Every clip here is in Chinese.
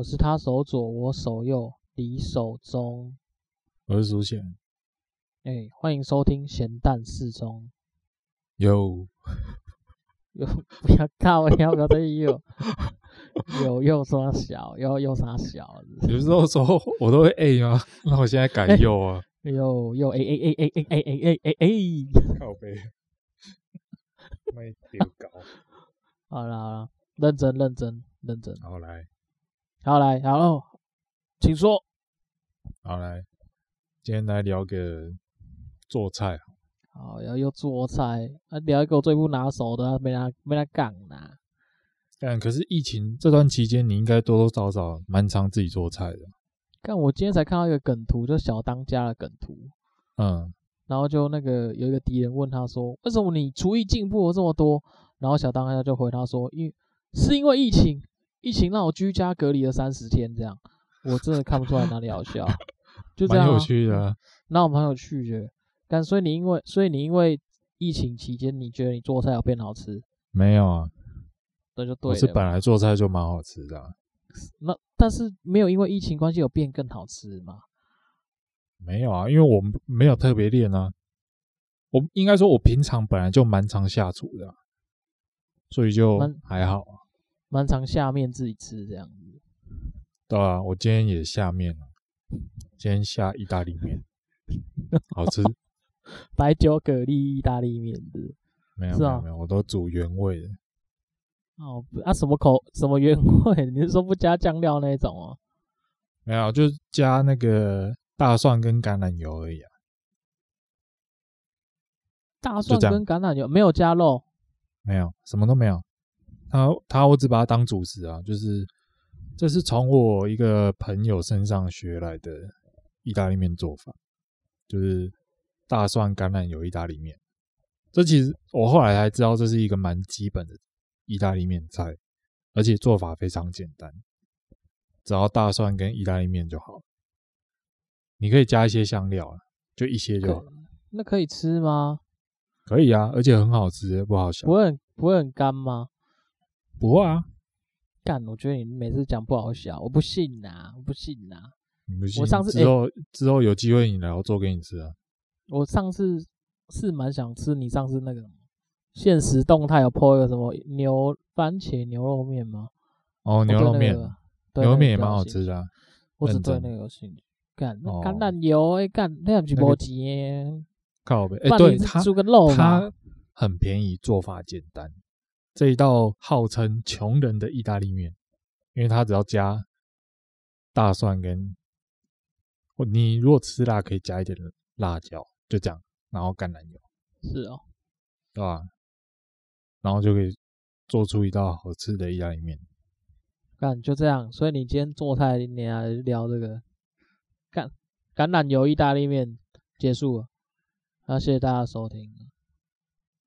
我是他手左，我手右，李手中。我是苏贤。哎、欸，欢迎收听咸蛋四中。有有，不要看我，要不要再有？有又说小，又又啥小？有时候说我都会 A 吗？那我现在改右啊。又又 A A A A A A A A A。靠背。没丢高。好了好了，认真认真认真。好来。好来，好喽，请说。好来，今天来聊个做菜。好，然后又做菜，啊，聊一个我最不拿手的，没拿没他讲呐。但可是疫情这段期间，你应该多多少少蛮常自己做菜的。看我今天才看到一个梗图，就小当家的梗图。嗯。然后就那个有一个敌人问他说：“为什么你厨艺进步了这么多？”然后小当家就回他说：“因是因为疫情。”疫情让我居家隔离了三十天，这样我真的看不出来哪里好笑，就这样、啊。蛮有趣的、啊，那我蛮有趣的。但所以你因为，所以你因为疫情期间，你觉得你做菜有变好吃？没有啊，那就对了。我是本来做菜就蛮好吃的、啊。那但是没有因为疫情关系有变更好吃吗？没有啊，因为我没有特别练啊。我应该说，我平常本来就蛮常下厨的、啊，所以就还好啊。蛮常下面自己吃这样子，对啊，我今天也下面了，今天下意大利面，好吃，白酒蛤蜊意大利面的，没有没有没有，我都煮原味的。哦，啊什么口什么原味？你是说不加酱料那种哦？没有，就加那个大蒜跟橄榄油而已啊。大蒜跟橄榄油没有加肉？没有，什么都没有。他他我只把它当主食啊，就是这是从我一个朋友身上学来的意大利面做法，就是大蒜橄榄油意大利面。这其实我后来才知道，这是一个蛮基本的意大利面菜，而且做法非常简单，只要大蒜跟意大利面就好。你可以加一些香料啊，就一些就好了。那可以吃吗？可以啊，而且很好吃，不好笑。不会很不会很干吗？不会啊，干！我觉得你每次讲不好笑，我不信呐，我不信呐。你不信？我上次之后、欸、之后有机会你来，我做给你吃啊。我上次是蛮想吃你上次那个现实动态有 po 一个什么牛番茄牛肉面吗？哦，牛肉面，那个、牛肉面也蛮好吃的、啊。我只对那个有兴趣。干，橄榄油哎，干，那不是没钱。靠呗，哎，对，它煮个肉它很便宜，做法简单。这一道号称穷人的意大利面，因为它只要加大蒜跟，你如果吃辣可以加一点辣椒，就这样，然后橄榄油，是哦，对吧？然后就可以做出一道好吃的意大利面。干，就这样，所以你今天做菜，你还聊这个，干橄榄油意大利面结束了，那，谢谢大家收听。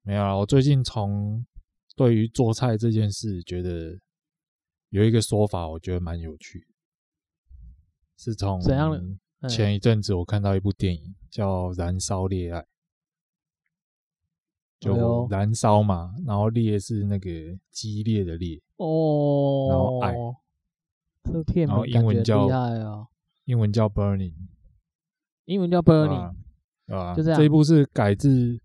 没有啊，我最近从。对于做菜这件事，觉得有一个说法，我觉得蛮有趣。是从怎样的？前一阵子我看到一部电影叫《燃烧烈爱》，就燃烧嘛，然后烈是那个激烈的烈哦，然后爱，这片名英文叫英文叫 Burning，英文叫 Burning，啊，就这样。这一部是改自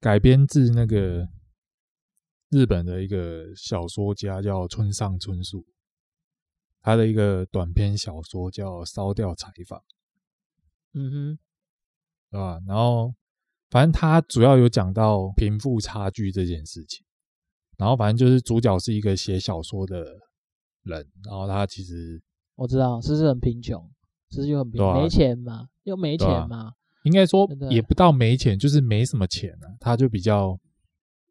改编自那个。日本的一个小说家叫村上春树，他的一个短篇小说叫《烧掉采访》。嗯哼，对吧？然后，反正他主要有讲到贫富差距这件事情。然后，反正就是主角是一个写小说的人，然后他其实我知道，是不是很贫穷？是不是又很贫穷，没钱嘛？又没钱嘛？应该说也不到没钱，就是没什么钱啊。他就比较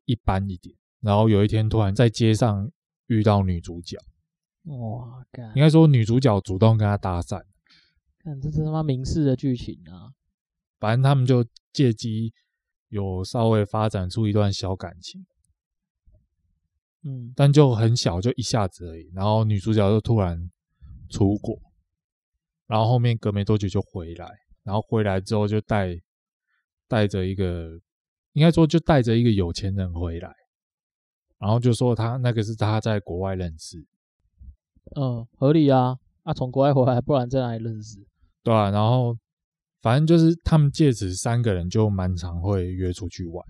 一般一点。然后有一天，突然在街上遇到女主角，哇！干，应该说女主角主动跟他搭讪，看这是他妈明示的剧情啊！反正他们就借机有稍微发展出一段小感情，嗯，但就很小，就一下子而已。然后女主角就突然出国，然后后面隔没多久就回来，然后回来之后就带带着一个，应该说就带着一个有钱人回来。然后就说他那个是他在国外认识，嗯，合理啊，啊，从国外回来，不然在哪里认识？对啊，然后反正就是他们借此三个人就蛮常会约出去玩。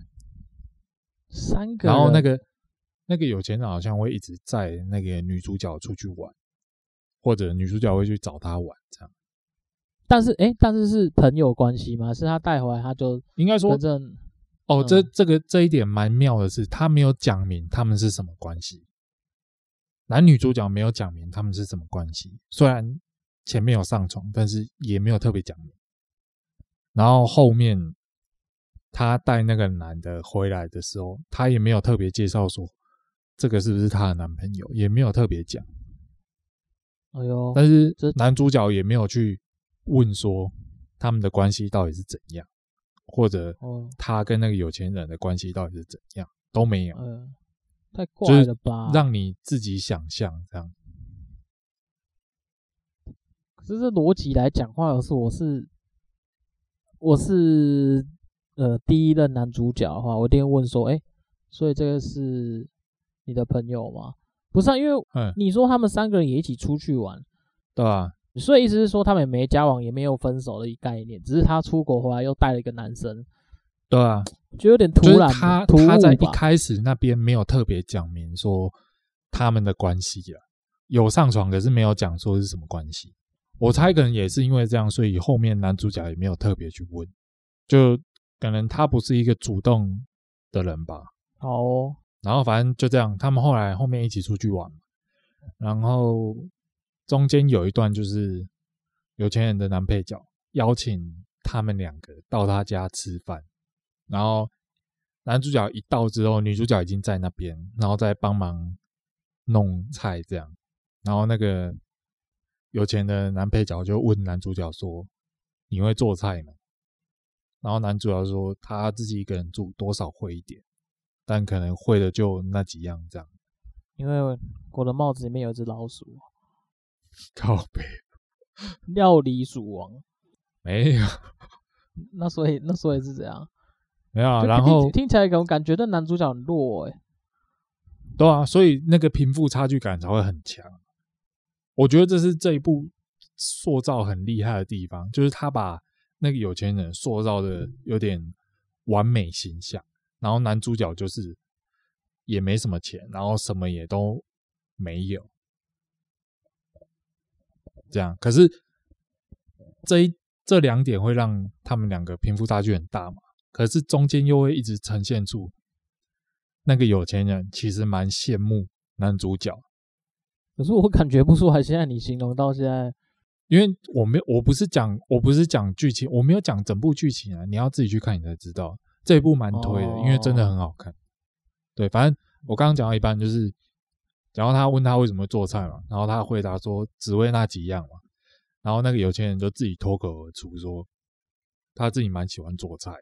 三个，然后那个那个有钱人好像会一直载那个女主角出去玩，或者女主角会去找他玩这样。但是，哎，但是是朋友关系吗？是他带回来，他就应该说，哦，这这个这一点蛮妙的是，他没有讲明他们是什么关系。男女主角没有讲明他们是什么关系，虽然前面有上床，但是也没有特别讲明。然后后面他带那个男的回来的时候，他也没有特别介绍说这个是不是他的男朋友，也没有特别讲。哎呦，但是男主角也没有去问说他们的关系到底是怎样，或者他跟那个有钱人的关系到底是怎样，都没有。嗯，太怪了吧？让你自己想象这样。可是这逻辑来讲话，要是我是我是呃第一任男主角的话，我一定会问说：哎，所以这个是你的朋友吗？不是啊，因为你说他们三个人也一起出去玩，对吧？所以意思是说，他们也没交往，也没有分手的一概念，只是他出国回来又带了一个男生，对啊，就有点突然。他他在一开始那边没有特别讲明说他们的关系啊，有上床，可是没有讲说是什么关系。我猜可能也是因为这样，所以后面男主角也没有特别去问，就可能他不是一个主动的人吧。好哦，然后反正就这样，他们后来后面一起出去玩，然后。中间有一段就是有钱人的男配角邀请他们两个到他家吃饭，然后男主角一到之后，女主角已经在那边，然后再帮忙弄菜这样，然后那个有钱的男配角就问男主角说：“你会做菜吗？”然后男主角说：“他自己一个人住，多少会一点，但可能会的就那几样这样。”因为我的帽子里面有只老鼠。靠北，料理鼠王没有，那所以那所以是怎样？没有啊，然后听，起来给我感觉那男主角很弱哎、欸，对啊，所以那个贫富差距感才会很强。我觉得这是这一部塑造很厉害的地方，就是他把那个有钱人塑造的有点完美形象，然后男主角就是也没什么钱，然后什么也都没有。这样，可是这一这两点会让他们两个贫富差距很大嘛？可是中间又会一直呈现出那个有钱人其实蛮羡慕男主角。可是我感觉不出来，现在你形容到现在，因为我没有，我不是讲，我不是讲剧情，我没有讲整部剧情啊，你要自己去看你才知道。这一部蛮推的，因为真的很好看。对，反正我刚刚讲到一半就是。然后他问他为什么做菜嘛，然后他回答说只为那几样嘛，然后那个有钱人就自己脱口而出说，他自己蛮喜欢做菜，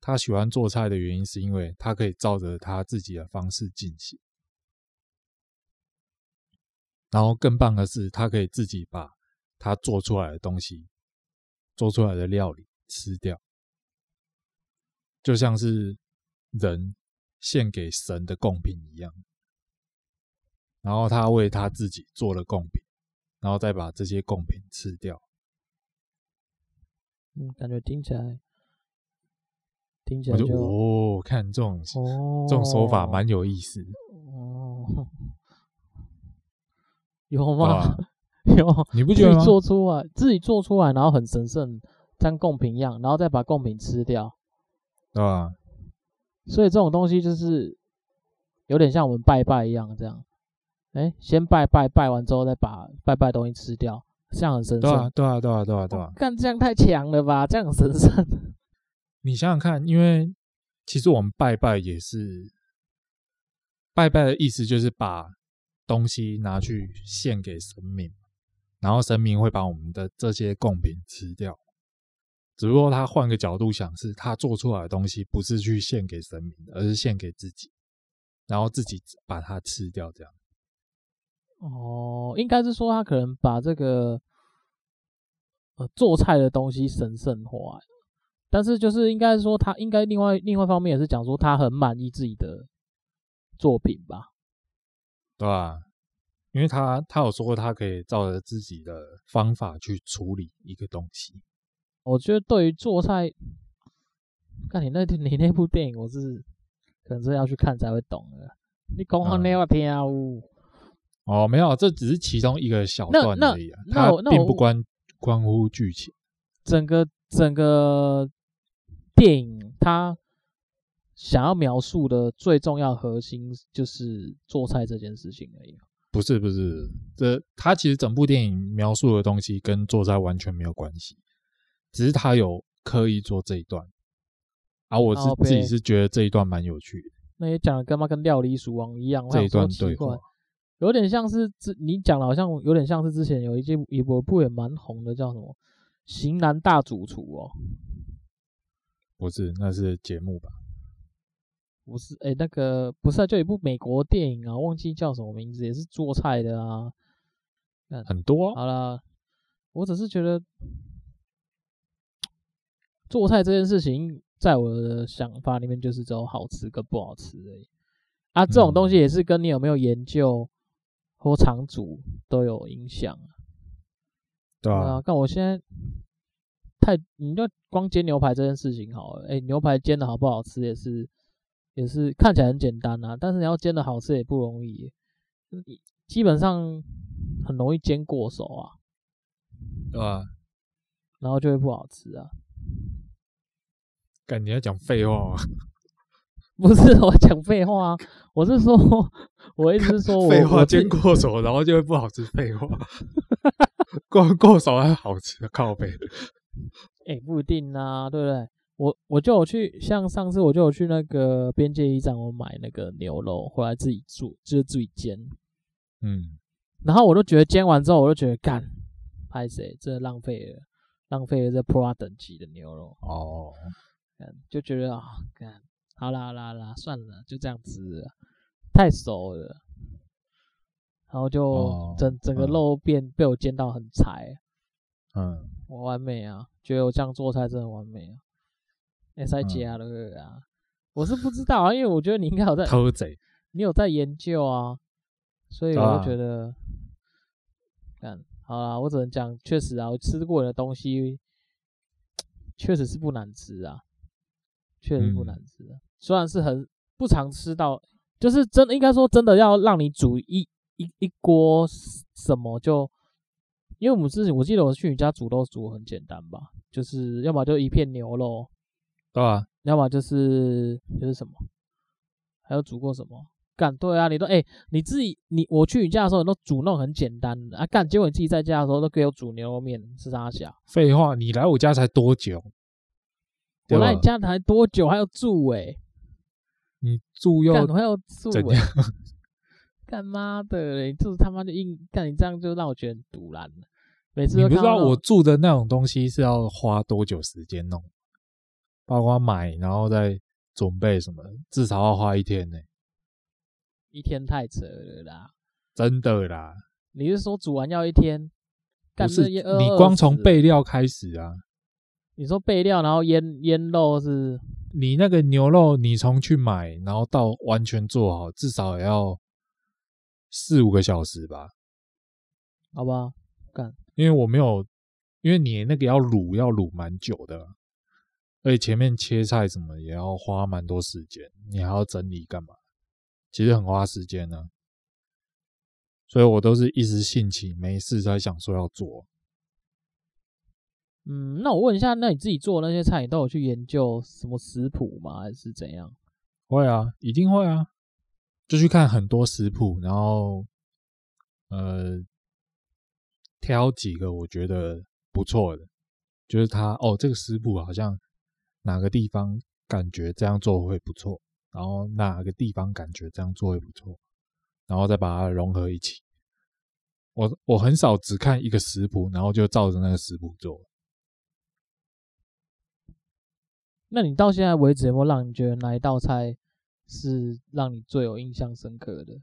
他喜欢做菜的原因是因为他可以照着他自己的方式进行，然后更棒的是他可以自己把他做出来的东西，做出来的料理吃掉，就像是人献给神的贡品一样。然后他为他自己做了贡品，然后再把这些贡品吃掉。嗯，感觉听起来听起来就，就哦，看这种、哦、这种手法蛮有意思。哦，有吗？啊、有，你不觉得吗？自己做出来，自己做出来，然后很神圣，像贡品一样，然后再把贡品吃掉，对吧？所以这种东西就是有点像我们拜拜一样，这样。哎，先拜拜，拜完之后再把拜拜东西吃掉，这样很神圣。对啊，对啊，对啊，对啊，对啊。干这样太强了吧？这样很神圣。你想想看，因为其实我们拜拜也是拜拜的意思，就是把东西拿去献给神明，然后神明会把我们的这些贡品吃掉。只不过他换个角度想，是他做出来的东西不是去献给神明，而是献给自己，然后自己把它吃掉，这样。哦，应该是说他可能把这个呃做菜的东西神圣化，但是就是应该是说他应该另外另外一方面也是讲说他很满意自己的作品吧，对啊，因为他他有说过，他可以照着自己的方法去处理一个东西。我觉得对于做菜，看你那你那部电影，我是可能是要去看才会懂的。你讲话你要听啊？哦，没有，这只是其中一个小段而已啊，它并不关关乎剧情。整个整个电影，它想要描述的最重要核心就是做菜这件事情而已。不是不是，这它其实整部电影描述的东西跟做菜完全没有关系，只是他有刻意做这一段。啊，我是自己是觉得这一段蛮有趣的。那也讲的跟嘛跟料理鼠王一样，这一段对话有点像是之你讲的，好像有点像是之前有一部一部也蛮红的，叫什么《型男大主厨》哦。不是，那是节目吧？不是，哎、欸，那个不是、啊，就一部美国电影啊，忘记叫什么名字，也是做菜的啊。很多。好了，我只是觉得做菜这件事情，在我的想法里面，就是只有好吃跟不好吃而已。啊，这种东西也是跟你有没有研究或常煮都有影响。对啊。看我现在太，你就光煎牛排这件事情好了，哎、欸，牛排煎的好不好吃也是。也是看起来很简单啊，但是你要煎的好吃也不容易，基本上很容易煎过熟啊，对吧？然后就会不好吃啊。感觉要讲废话吗？不是 我讲废话啊，我是说，我一直说我，废话煎过熟，然后就会不好吃。废话，过过熟还好吃，靠背。哎、欸，不一定啊，对不对？我我就有去，像上次我就有去那个边界驿站，我买那个牛肉回来自己做，就是自己煎。嗯，然后我都觉得煎完之后，我就觉得干，拍谁，这浪费了，浪费了这 Pro 等级的牛肉。哦，就觉得啊，干，好啦好啦好啦，算了，就这样子，太熟了，然后就整、哦、整个肉变、嗯、被我煎到很柴。嗯，我完美啊，觉得我这样做菜真的完美啊。S 加了啊、嗯！我是不知道啊，因为我觉得你应该有在偷贼，你有在研究啊，所以我就觉得，嗯、啊，好啦，我只能讲，确实啊，我吃过的东西确实是不难吃啊，确实不难吃啊、嗯。虽然是很不常吃到，就是真的应该说真的要让你煮一一一锅什么就，因为我们之前我记得我去你家煮都煮很简单吧，就是要么就一片牛肉。对啊，要么就是就是什么，还有煮过什么？干对啊，你都哎、欸，你自己你我去你家的时候，你都煮那种很简单的啊。干结果你自己在家的时候，都给我煮牛肉面，是啥小？废话，你来我家才多久？我来你家才多久？还要住哎、欸？你住又还要住？干妈的，你就是他妈就硬干，你这样就让我觉得很赌烂了。每次都你不知道我住的那种东西是要花多久时间弄？包括买，然后再准备什么，至少要花一天呢、欸。一天太扯了啦！真的啦。你是说煮完要一天？不是，你光从备料开始啊。你说备料，然后腌腌肉是？你那个牛肉，你从去买，然后到完全做好，至少也要四五个小时吧？好吧，干。因为我没有，因为你那个要卤，要卤蛮久的。而且前面切菜什么也要花蛮多时间，你还要整理干嘛？其实很花时间呢、啊，所以我都是一时兴起，没事才想说要做。嗯，那我问一下，那你自己做那些菜，你都有去研究什么食谱吗？还是怎样？会啊，一定会啊，就去看很多食谱，然后呃，挑几个我觉得不错的，就是他哦，这个食谱好像。哪个地方感觉这样做会不错，然后哪个地方感觉这样做会不错，然后再把它融合一起。我我很少只看一个食谱，然后就照着那个食谱做。那你到现在为止有没有让你觉得哪一道菜是让你最有印象深刻的？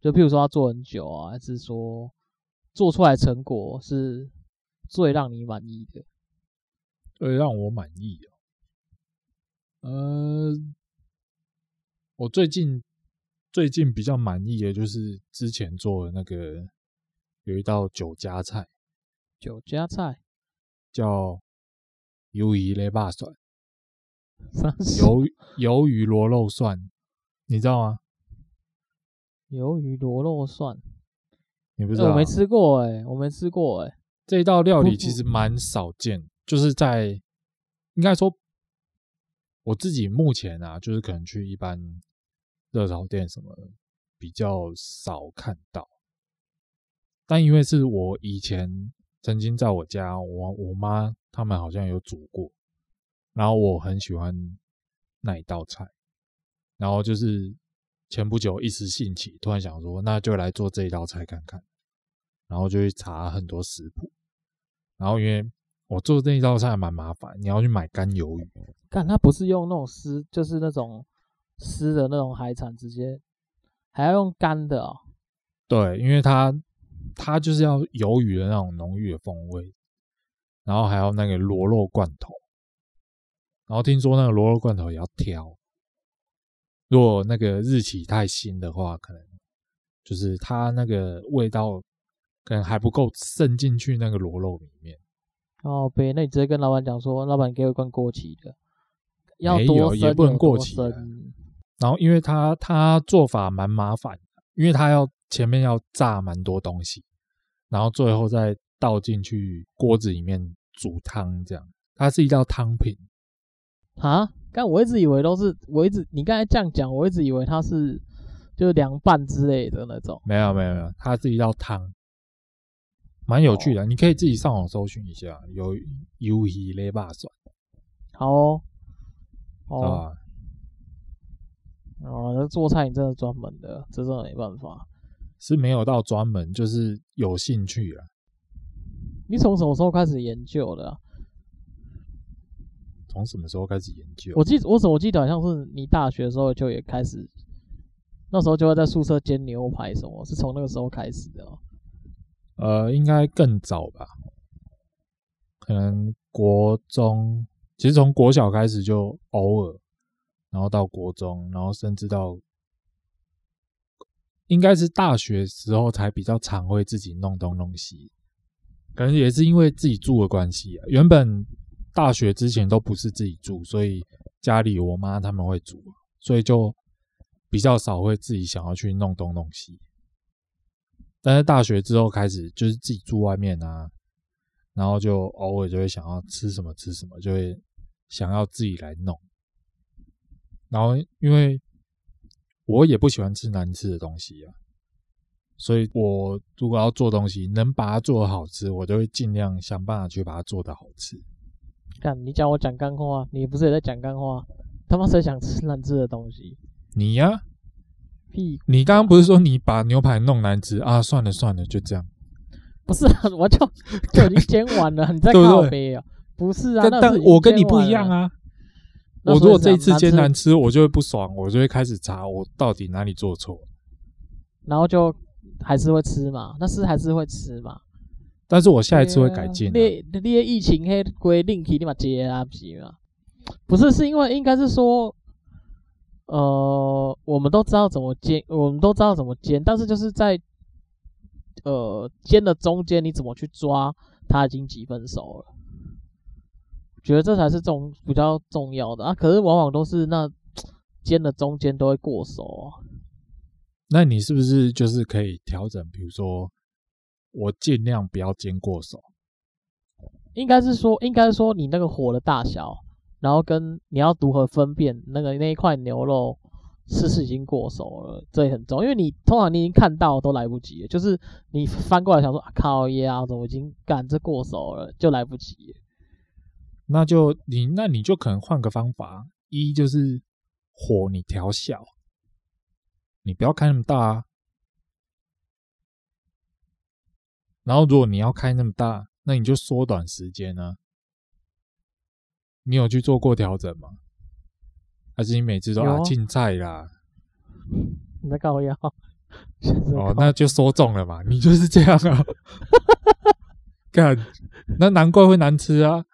就譬如说他做很久啊，还是说做出来成果是最让你满意的？最让我满意的。呃，我最近最近比较满意的就是之前做的那个有一道酒家菜，酒家菜叫鱿鱼雷霸蒜，鱿鱿鱿鱼螺肉蒜，你知道吗？鱿鱼螺肉蒜，你不知道？欸、我没吃过哎、欸，我没吃过哎、欸。这一道料理其实蛮少见，就是在应该说，我自己目前啊，就是可能去一般热炒店什么的比较少看到。但因为是我以前曾经在我家，我我妈他们好像有煮过，然后我很喜欢那一道菜，然后就是前不久一时兴起，突然想说，那就来做这一道菜看看。然后就去查很多食谱，然后因为我做这一道菜还蛮麻烦，你要去买干鱿鱼。干，它不是用那种湿，就是那种湿的那种海产，直接还要用干的哦。对，因为它它就是要鱿鱼的那种浓郁的风味，然后还有那个螺肉罐头，然后听说那个螺肉罐头也要挑，如果那个日期太新的话，可能就是它那个味道。可能还不够渗进去那个螺肉里面。哦，对，那你直接跟老板讲说，老板给我一罐过期的，要多没有也不能过期。然后，因为它它做法蛮麻烦，因为它要前面要炸蛮多东西，然后最后再倒进去锅子里面煮汤，这样。它是一道汤品。啊？刚我一直以为都是，我一直你刚才这样讲，我一直以为它是就是凉拌之类的那种。没有没有没有，它是一道汤。蛮有趣的，你可以自己上网搜寻一下，有鱿鱼雷霸蒜。好哦，哦，那做菜你真的专门的，这真的没办法。是没有到专门，就是有兴趣啊。你从什么时候开始研究的啊？从什么时候开始研究？我记，我怎么记得好像是你大学的时候就也开始，那时候就会在宿舍煎牛排什么，是从那个时候开始的哦。呃，应该更早吧？可能国中，其实从国小开始就偶尔，然后到国中，然后甚至到，应该是大学时候才比较常会自己弄东弄西。可能也是因为自己住的关系啊。原本大学之前都不是自己住，所以家里我妈他们会煮，所以就比较少会自己想要去弄东弄西。但是大学之后开始就是自己住外面啊，然后就偶尔就会想要吃什么吃什么，就会想要自己来弄。然后因为我也不喜欢吃难吃的东西啊，所以我如果要做东西，能把它做得好吃，我就会尽量想办法去把它做得好吃。看你讲我讲干话，你不是也在讲干话？他妈谁想吃难吃的东西？你呀。屁你刚刚不是说你把牛排弄难吃啊？算了算了，就这样。不是啊，我就 就已经煎完了，你在靠北啊？不是啊，但我跟你不一样啊。我如果这一次煎难吃，我就会不爽，我就会开始查我到底哪里做错，然后就还是会吃嘛，但是还是会吃嘛。但是我下一次会改进。你你疫情黑规定起你嘛接啊不行啊？不是，是因为应该是说。呃，我们都知道怎么煎，我们都知道怎么煎，但是就是在呃煎的中间，你怎么去抓它已经几分熟了？觉得这才是重比较重要的啊。可是往往都是那 煎的中间都会过熟啊。那你是不是就是可以调整？比如说，我尽量不要煎过熟。应该是说，应该是说你那个火的大小。然后跟你要如何分辨那个那一块牛肉是不是已经过熟了，这也很重要，因为你通常你已经看到都来不及了，就是你翻过来想说啊靠呀，怎么已经赶这过熟了，就来不及了。那就你那你就可能换个方法，一就是火你调小，你不要开那么大啊。然后如果你要开那么大，那你就缩短时间呢。你有去做过调整吗？还是你每次都啊进菜啦？你在搞呀？哦，那就说中了嘛，你就是这样啊！干，那难怪会难吃啊！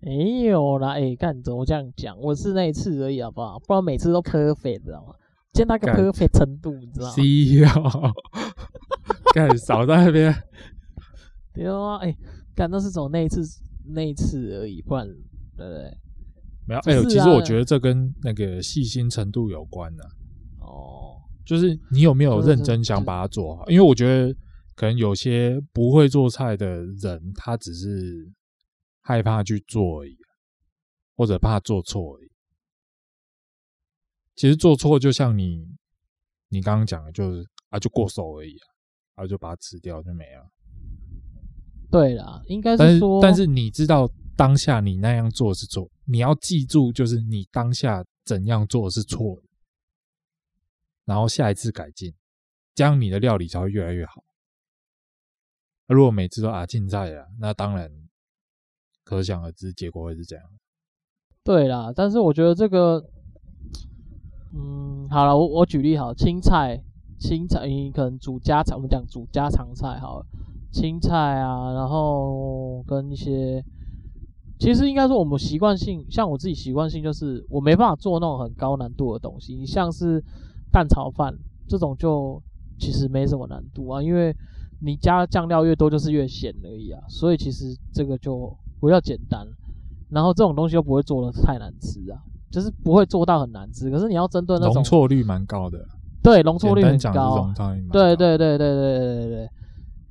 没有啦，哎、欸，干怎么这样讲？我是那一次而已，好不好？不然每次都 perfect，知道吗？煎到一个 perfect 程度，你知道吗？需要，干少在那边。对啊，哎、欸，干那是走那一次那一次而已，不然对不对？没有，哎、欸，其实我觉得这跟那个细心程度有关呢、啊。哦，就是你有没有认真想把它做好？因为我觉得可能有些不会做菜的人，他只是害怕去做而已，或者怕做错而已。其实做错就像你，你刚刚讲的，就是啊，就过手而已啊，啊，就把它吃掉就没了。对啦，应该是说，但是，但是你知道当下你那样做是错，你要记住，就是你当下怎样做是错的，然后下一次改进，这样你的料理才会越来越好。如果每次都啊进菜啊，那当然可想而知结果会是这样。对啦，但是我觉得这个。嗯，好了，我我举例好，青菜，青菜，你可能煮家常，我们讲煮家常菜好，青菜啊，然后跟一些，其实应该说我们习惯性，像我自己习惯性就是我没办法做那种很高难度的东西，你像是蛋炒饭这种就其实没什么难度啊，因为你加酱料越多就是越咸而已啊，所以其实这个就比较简单，然后这种东西又不会做的太难吃啊。就是不会做到很难吃，可是你要针对那种容错率蛮高的，对，容错率很高，对对对对对对对对。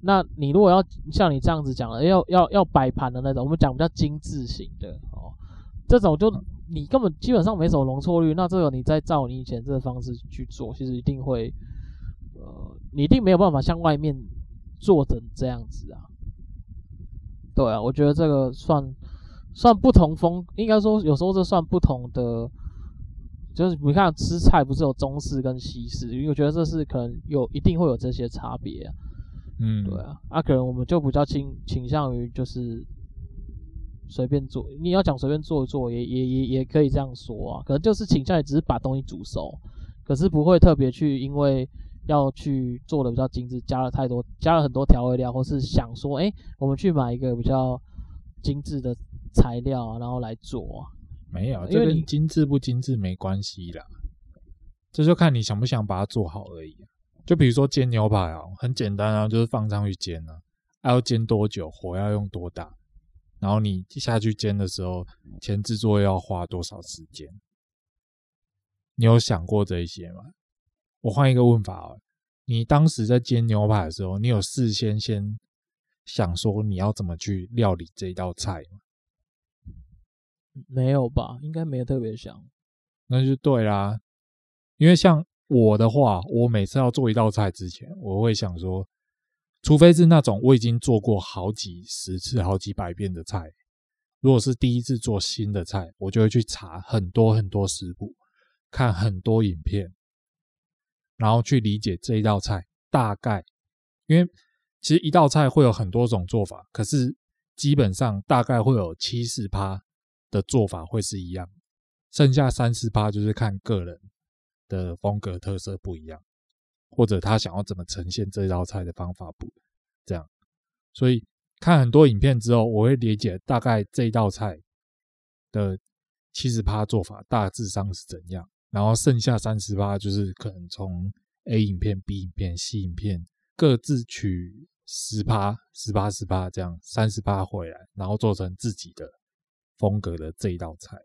那你如果要像你这样子讲的，要要要摆盘的那种，我们讲比较精致型的哦，这种就你根本基本上没什么容错率，那这个你再照你以前这个方式去做，其实一定会，呃，你一定没有办法像外面做成这样子啊。对啊，我觉得这个算。算不同风，应该说有时候这算不同的，就是你看吃菜不是有中式跟西式，因为我觉得这是可能有一定会有这些差别啊。嗯，对啊，啊，可能我们就比较倾倾向于就是随便做，你要讲随便做一做也也也也可以这样说啊，可能就是倾向于只是把东西煮熟，可是不会特别去因为要去做的比较精致，加了太多加了很多调味料，或是想说哎、欸，我们去买一个比较精致的。材料啊，然后来做啊，没有，这跟精致不精致没关系啦，这就看你想不想把它做好而已。就比如说煎牛排啊，很简单啊，就是放上去煎啊，还要煎多久，火要用多大，然后你下去煎的时候，前制作要花多少时间？你有想过这一些吗？我换一个问法啊，你当时在煎牛排的时候，你有事先先想说你要怎么去料理这一道菜吗？没有吧？应该没有特别想，那就对啦。因为像我的话，我每次要做一道菜之前，我会想说，除非是那种我已经做过好几十次、好几百遍的菜，如果是第一次做新的菜，我就会去查很多很多食谱，看很多影片，然后去理解这一道菜大概。因为其实一道菜会有很多种做法，可是基本上大概会有七十趴。的做法会是一样，剩下三十趴就是看个人的风格特色不一样，或者他想要怎么呈现这道菜的方法不这样。所以看很多影片之后，我会理解大概这道菜的七十趴做法大致上是怎样，然后剩下三十趴就是可能从 A 影片、B 影片、C 影片各自取十趴、十趴、十趴这样，三十趴回来，然后做成自己的。风格的这一道菜，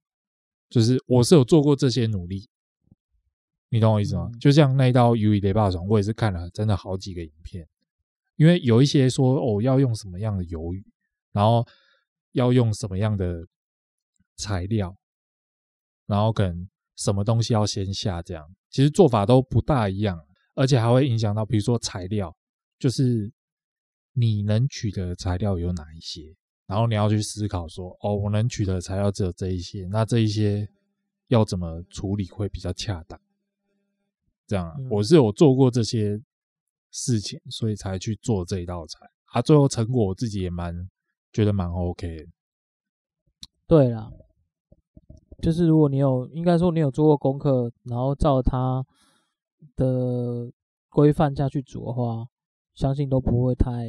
就是我是有做过这些努力，你懂我意思吗？就像那一道鱿鱼雷霸爽，我也是看了真的好几个影片，因为有一些说哦要用什么样的鱿鱼，然后要用什么样的材料，然后可能什么东西要先下，这样其实做法都不大一样，而且还会影响到，比如说材料，就是你能取得的材料有哪一些。然后你要去思考说，哦，我能取得材料只有这一些，那这一些要怎么处理会比较恰当？这样，嗯、我是有做过这些事情，所以才去做这一道菜。啊，最后成果我自己也蛮觉得蛮 OK 的。对啦，就是如果你有，应该说你有做过功课，然后照他的规范下去煮的话，相信都不会太。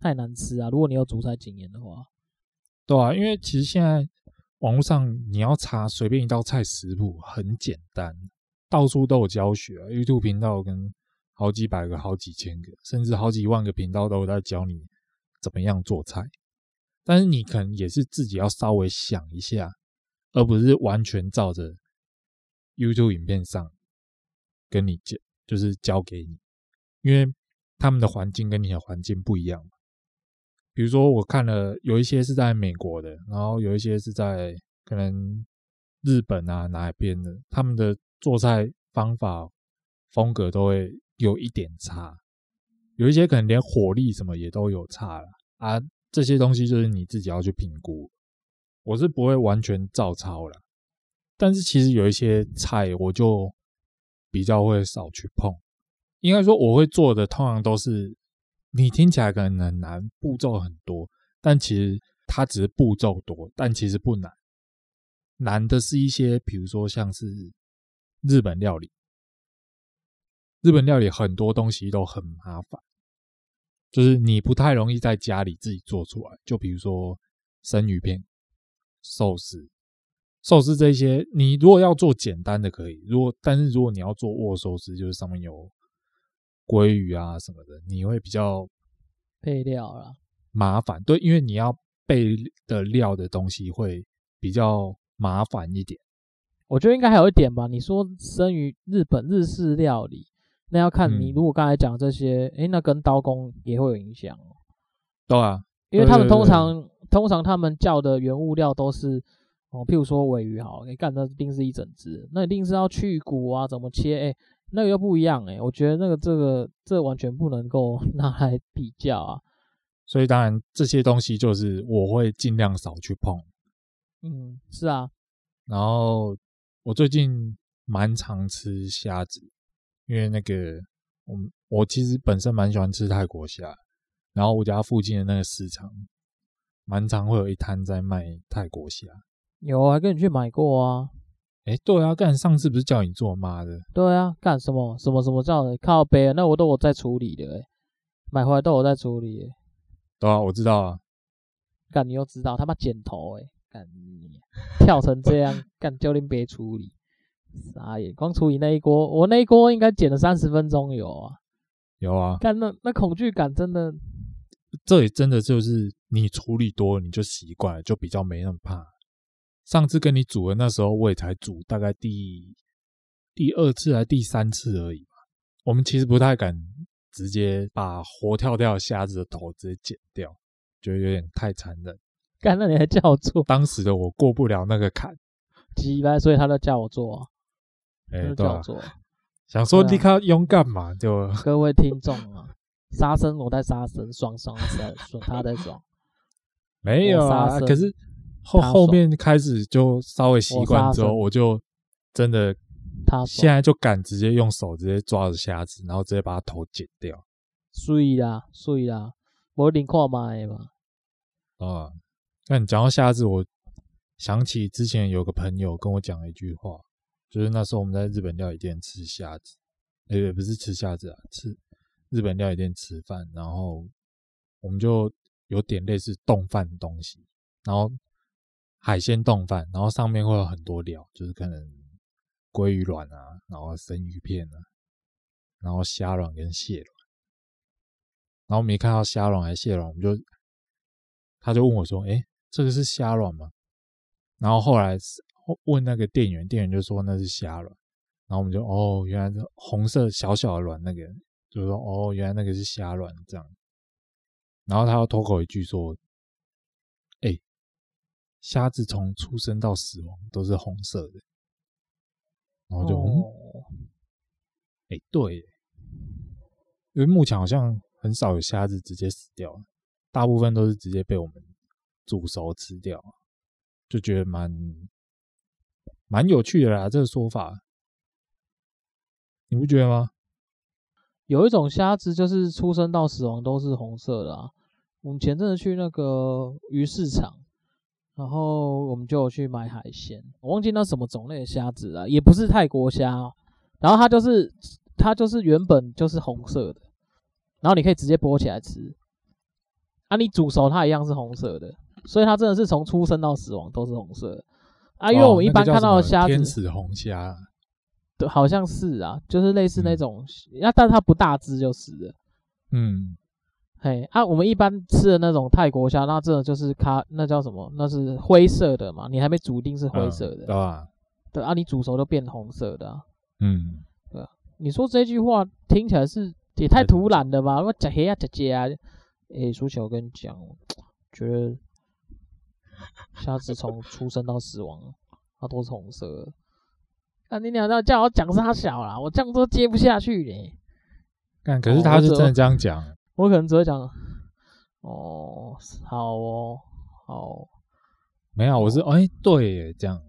太难吃啊！如果你有煮菜经验的话，对啊，因为其实现在网络上你要查随便一道菜食谱很简单，到处都有教学啊，YouTube 频道跟好几百个、好几千个，甚至好几万个频道都在教你怎么样做菜。但是你可能也是自己要稍微想一下，而不是完全照着 YouTube 影片上跟你教，就是教给你，因为他们的环境跟你的环境不一样嘛。比如说，我看了有一些是在美国的，然后有一些是在可能日本啊哪一边的，他们的做菜方法风格都会有一点差，有一些可能连火力什么也都有差了啊。这些东西就是你自己要去评估，我是不会完全照抄了，但是其实有一些菜我就比较会少去碰，应该说我会做的通常都是。你听起来可能很难，步骤很多，但其实它只是步骤多，但其实不难。难的是一些，比如说像是日本料理，日本料理很多东西都很麻烦，就是你不太容易在家里自己做出来。就比如说生鱼片、寿司、寿司这些，你如果要做简单的可以，如果但是如果你要做握寿司，就是上面有。鲑鱼啊什么的，你会比较备料啦，麻烦。对，因为你要备的料的东西会比较麻烦一点。我觉得应该还有一点吧。你说生于日本日式料理，那要看你如果刚才讲这些，哎、嗯，那跟刀工也会有影响。对啊，因为他们通常通常他们叫的原物料都是哦，譬如说尾鱼好，你干的一定是一整只，那一定是要去骨啊，怎么切？哎。那个又不一样诶、欸，我觉得那个这个这完全不能够 拿来比较啊。所以当然这些东西就是我会尽量少去碰。嗯，是啊。然后我最近蛮常吃虾子，因为那个我我其实本身蛮喜欢吃泰国虾，然后我家附近的那个市场蛮常会有一摊在卖泰国虾。有，还跟你去买过啊。哎，对啊，干上次不是叫你做妈的？对啊，干什么什么什么叫的靠背啊？那我都我在处理的，哎买回来都我在处理诶。对啊，我知道啊。干你又知道他妈剪头哎干你跳成这样，干教练别处理，傻眼，光处理那一锅，我那一锅应该剪了三十分钟有啊。有啊。干那那恐惧感真的，这也真的就是你处理多了你就习惯了，就比较没那么怕。上次跟你煮的那时候，我也才煮大概第第二次还是第三次而已嘛。我们其实不太敢直接把活跳跳虾子的头直接剪掉，觉得有点太残忍。干，那你还叫我做？当时的我过不了那个坎，鸡掰，所以他都叫我做。哎、欸，对啊，想说立刻勇敢嘛，就 各位听众啊，杀生我在杀生，爽爽在爽，他在爽，没有啊，可是。后后面开始就稍微习惯之后，我就真的，他现在就敢直接用手直接抓着虾子，然后直接把它头剪掉。水啦，水啦，我领矿买嘛。啊，那你讲到虾子，我想起之前有个朋友跟我讲了一句话，就是那时候我们在日本料理店吃虾子，诶，不是吃虾子啊，吃日本料理店吃饭，然后我们就有点类似冻饭的东西，然后。海鲜冻饭，然后上面会有很多料，就是可能鲑鱼卵啊，然后生鱼片啊，然后虾卵跟蟹卵。然后我们一看到虾卵还是蟹卵，我们就他就问我说：“哎，这个是虾卵吗？”然后后来问那个店员，店员就说那是虾卵。然后我们就哦，原来是红色小小的卵，那个就是说哦，原来那个是虾卵这样。然后他又脱口一句说。虾子从出生到死亡都是红色的，然后就，哎、哦欸，对，因为目前好像很少有虾子直接死掉，大部分都是直接被我们煮熟吃掉，就觉得蛮蛮有趣的啦，这个说法，你不觉得吗？有一种虾子就是出生到死亡都是红色的啊，我们前阵子去那个鱼市场。然后我们就去买海鲜，我忘记那什么种类的虾子了，也不是泰国虾哦。然后它就是它就是原本就是红色的，然后你可以直接剥起来吃。啊，你煮熟它一样是红色的，所以它真的是从出生到死亡都是红色的。啊，因为我们一般看到的虾子，天使红虾，对，好像是啊，就是类似那种，那、嗯、但它不大只就是了。嗯，嘿啊，我们一般吃的那种泰国虾，那这就是咖，那叫什么？那是灰色的嘛？你还没煮定是灰色的，对吧？对啊，你煮熟就变红色的、啊。嗯，对啊。你说这句话听起来是也太突然了吧？我吃黑啊，姐姐啊。诶，舒淇，我跟你讲，觉得虾子从出生到死亡，它都是红色的。那你俩要叫我讲啥小啦？我这样都接不下去嘞。但可是他是真的这样讲、哦，我可能只会讲，哦，好哦，好。没有，我是哎、欸，对耶，这样。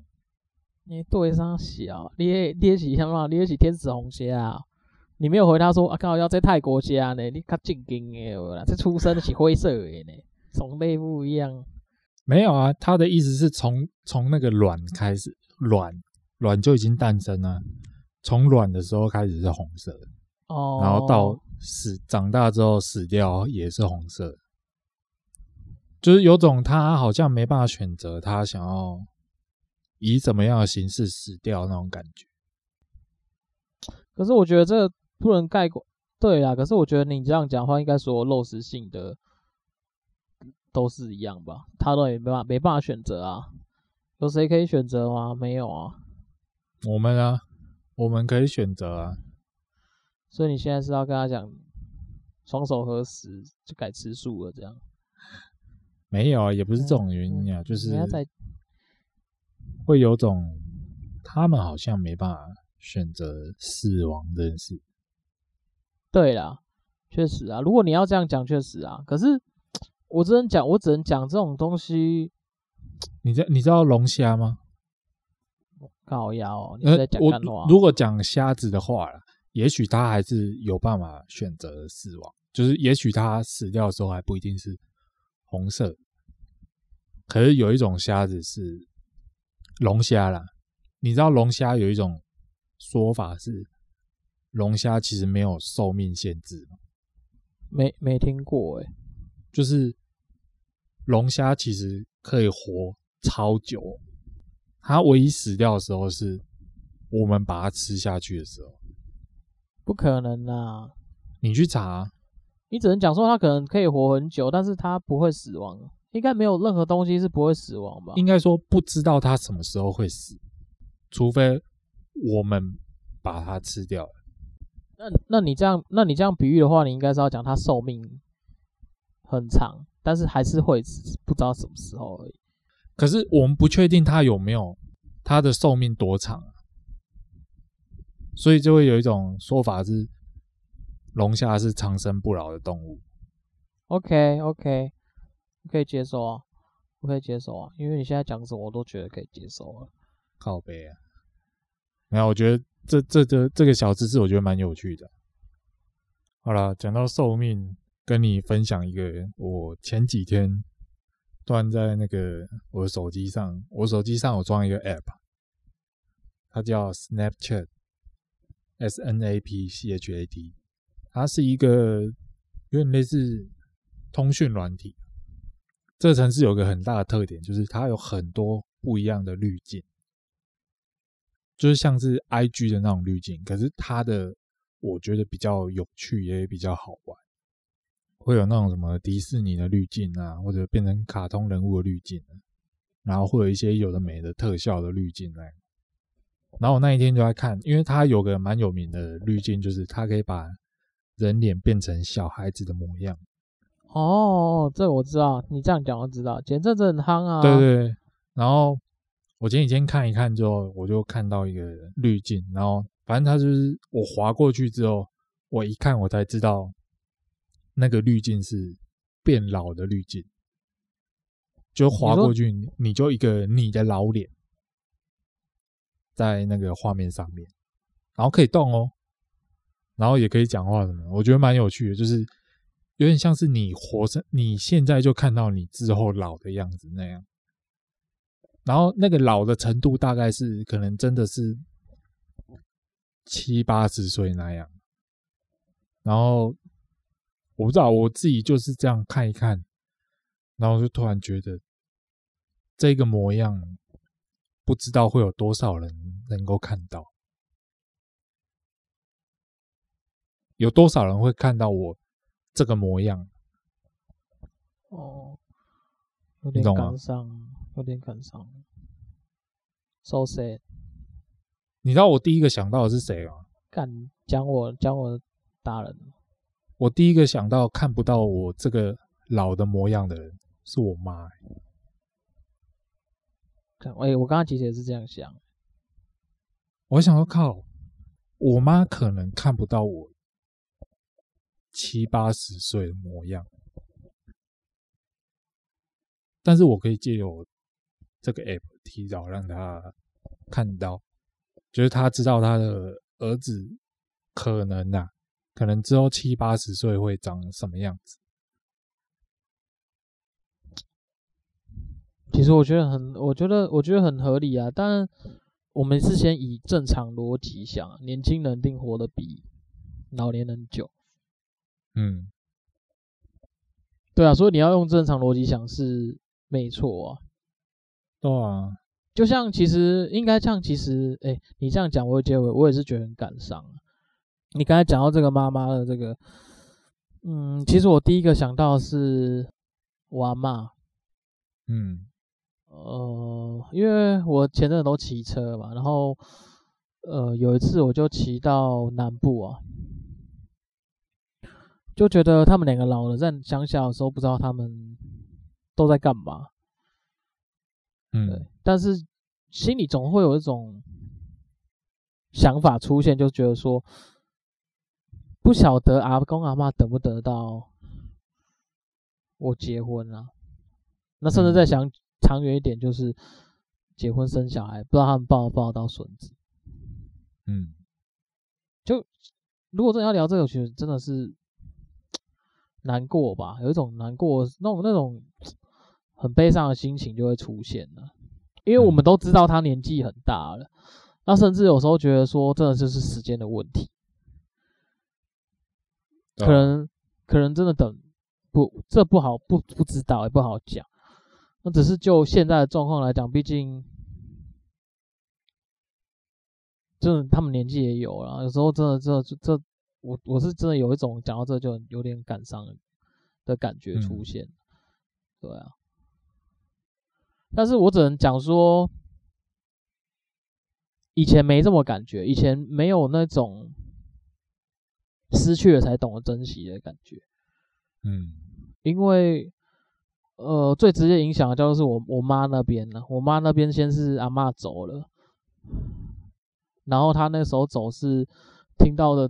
你对啥小？你你是什么？你是天使红虾啊？你没有回他说啊，刚好要在泰国虾呢？你较正经的啦，这出生的是灰色的呢，种类不一样。没有啊，他的意思是从从那个卵开始，卵卵就已经诞生了，从卵的时候开始是红色的，哦，然后到死长大之后死掉也是红色，就是有种他好像没办法选择，他想要以怎么样的形式死掉那种感觉。可是我觉得这个。不能概括，对啊。可是我觉得你这样讲话，应该说肉食性的都是一样吧？他都也没办法，没办法选择啊。有谁可以选择吗？没有啊。我们啊，我们可以选择啊。所以你现在是要跟他讲，双手合十就改吃素了，这样？没有啊，也不是这种原因啊，嗯、就是会有种他们好像没办法选择死亡这件事。对啦，确实啊。如果你要这样讲，确实啊。可是我只能讲，我只能讲这种东西。你知你知道龙虾吗？靠腰哦，你在讲。如果讲虾子的话，也许他还是有办法选择死亡，就是也许他死掉的时候还不一定是红色。可是有一种虾子是龙虾啦，你知道龙虾有一种说法是。龙虾其实没有寿命限制，没没听过哎、欸，就是龙虾其实可以活超久，它唯一死掉的时候是我们把它吃下去的时候，不可能啊！你去查，你只能讲说他可能可以活很久，但是他不会死亡，应该没有任何东西是不会死亡吧？应该说不知道他什么时候会死，除非我们把它吃掉了。那那你这样，那你这样比喻的话，你应该是要讲它寿命很长，但是还是会死，不知道什么时候而已。可是我们不确定它有没有它的寿命多长啊，所以就会有一种说法是，龙虾是长生不老的动物。OK OK，可以接受啊，我可以接受啊，因为你现在讲什么我都觉得可以接受啊。靠北啊，没有，我觉得。这这这这个小知识我觉得蛮有趣的。好了，讲到寿命，跟你分享一个，我前几天突然在那个我的手机上，我手机上有装一个 App，它叫 S N A P C H A T，它是一个有点类似通讯软体。这个城市有个很大的特点，就是它有很多不一样的滤镜。就是像是 IG 的那种滤镜，可是它的我觉得比较有趣，也比较好玩。会有那种什么迪士尼的滤镜啊，或者变成卡通人物的滤镜，然后会有一些有的没的特效的滤镜来。然后我那一天就在看，因为它有个蛮有名的滤镜，就是它可以把人脸变成小孩子的模样。哦，这我知道，你这样讲我知道，前阵子很夯啊。对对，然后。我前几天看一看之后，我就看到一个滤镜，然后反正它就是我划过去之后，我一看我才知道那个滤镜是变老的滤镜，就划过去你，你就一个你的老脸在那个画面上面，然后可以动哦，然后也可以讲话什么，我觉得蛮有趣的，就是有点像是你活着，你现在就看到你之后老的样子那样。然后那个老的程度大概是可能真的是七八十岁那样，然后我不知道我自己就是这样看一看，然后就突然觉得这个模样不知道会有多少人能够看到，有多少人会看到我这个模样？哦，有点感伤，有点感伤。So sad。你知道我第一个想到的是谁吗？干，讲我讲我大人。我第一个想到看不到我这个老的模样的人是我妈、欸。哎、欸，我刚刚其实也是这样想。我想说，靠，我妈可能看不到我七八十岁的模样，但是我可以借由这个 app 提早让她看到，就是她知道她的儿子可能呐、可能之后七八十岁会长什么样子。其实我觉得很，我觉得我觉得很合理啊。但我们是先以正常逻辑想，年轻人定活得比老年人久。嗯，对啊，所以你要用正常逻辑想是没错啊。对啊，就像其实应该像其实，哎、欸，你这样讲，我结尾我也是觉得很感伤。你刚才讲到这个妈妈的这个，嗯，其实我第一个想到的是我阿妈。嗯。呃，因为我前阵子都骑车嘛，然后呃有一次我就骑到南部啊，就觉得他们两个老了，在乡下的时候不知道他们都在干嘛，嗯，对，但是心里总会有一种想法出现，就觉得说不晓得阿公阿妈等不得到我结婚啊，那甚至在想。长远一点就是结婚生小孩，不知道他们抱不抱得到孙子。嗯，就如果真的要聊这个，其实真的是 难过吧，有一种难过那种那种很悲伤的心情就会出现了，因为我们都知道他年纪很大了，那甚至有时候觉得说，真的就是时间的问题，可能可能真的等不，这不好不不知道也不好讲。那只是就现在的状况来讲，毕竟，真的他们年纪也有了，有时候真的这这我我是真的有一种讲到这就有点感伤的感觉出现，嗯、对啊。但是我只能讲说，以前没这么感觉，以前没有那种失去了才懂得珍惜的感觉，嗯，因为。呃，最直接影响的就是我我妈那边了。我妈那边先是阿嬷走了，然后她那时候走是听到的，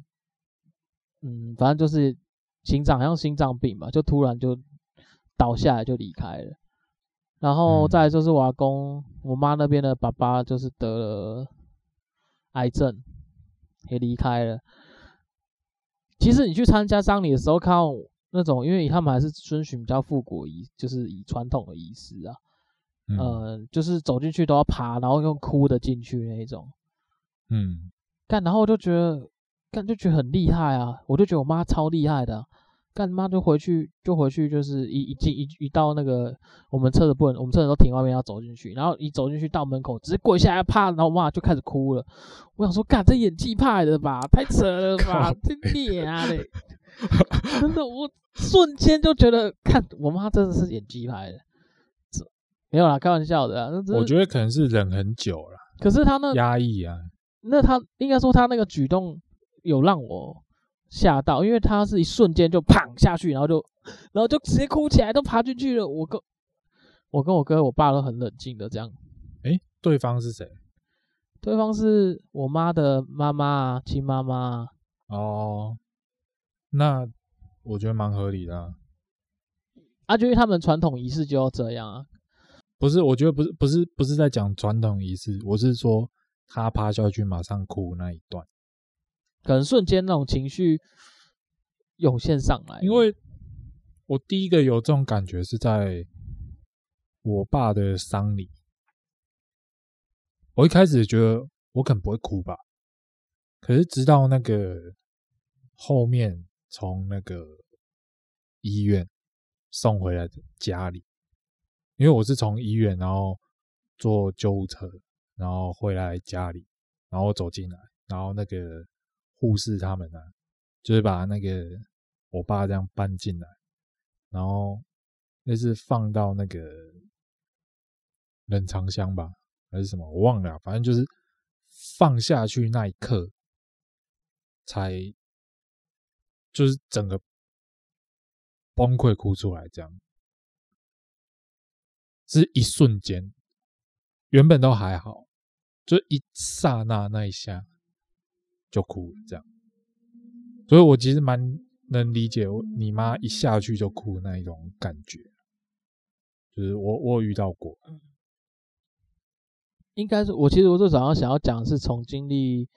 嗯，反正就是心脏好像心脏病吧，就突然就倒下来就离开了。然后再来就是我阿公，我妈那边的爸爸就是得了癌症，也离开了。其实你去参加葬礼的时候，看到。那种，因为他们还是遵循比较复古仪，就是以传统的仪式啊，嗯、呃，就是走进去都要爬，然后用哭的进去那一种，嗯，干，然后我就觉得，干就觉得很厉害啊，我就觉得我妈超厉害的、啊，干妈就回去就回去，就是一一进一一到那个我们车子不能，我们车子都停外面要走进去，然后一走进去到门口，直接跪下来啪，然后我妈就开始哭了，我想说，干这演技派的吧，太扯了吧，真的，我瞬间就觉得，看我妈真的是演技派的，这没有啦，开玩笑的啊。我觉得可能是忍很久了，可是他那压抑啊，那他应该说他那个举动有让我吓到，因为他是一瞬间就砰下去，然后就然后就直接哭起来，都爬进去了。我跟我跟我哥、我爸都很冷静的这样。哎、欸，对方是谁？对方是我妈的妈妈，亲妈妈。哦。那我觉得蛮合理的啊，啊，就因为他们传统仪式就要这样啊。不是，我觉得不是，不是，不是在讲传统仪式，我是说他趴下去马上哭那一段，可能瞬间那种情绪涌现上来。因为我第一个有这种感觉是在我爸的丧礼，我一开始觉得我可能不会哭吧，可是直到那个后面。从那个医院送回来的家里，因为我是从医院，然后坐救护车，然后回来家里，然后走进来，然后那个护士他们呢，就是把那个我爸这样搬进来，然后那是放到那个冷藏箱吧，还是什么？我忘了，反正就是放下去那一刻，才就是整个崩溃哭出来，这样是一瞬间，原本都还好，就一刹那那一下就哭了，这样。所以我其实蛮能理解你妈一下去就哭的那一种感觉，就是我我有遇到过。应该是我其实我最早上想要讲的是从经历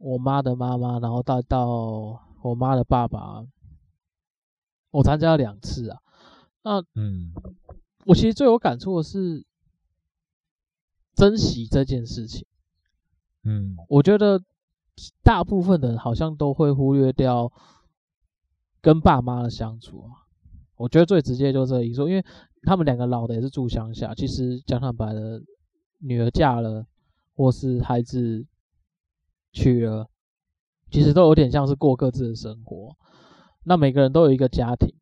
我妈的妈妈，然后到到我妈的爸爸，我参加了两次啊。那嗯，我其实最有感触的是珍惜这件事情。嗯，我觉得大部分的人好像都会忽略掉跟爸妈的相处啊。我觉得最直接就是这一说，因为他们两个老的也是住乡下，其实讲坦白的。女儿嫁了，或是孩子娶了，其实都有点像是过各自的生活。那每个人都有一个家庭，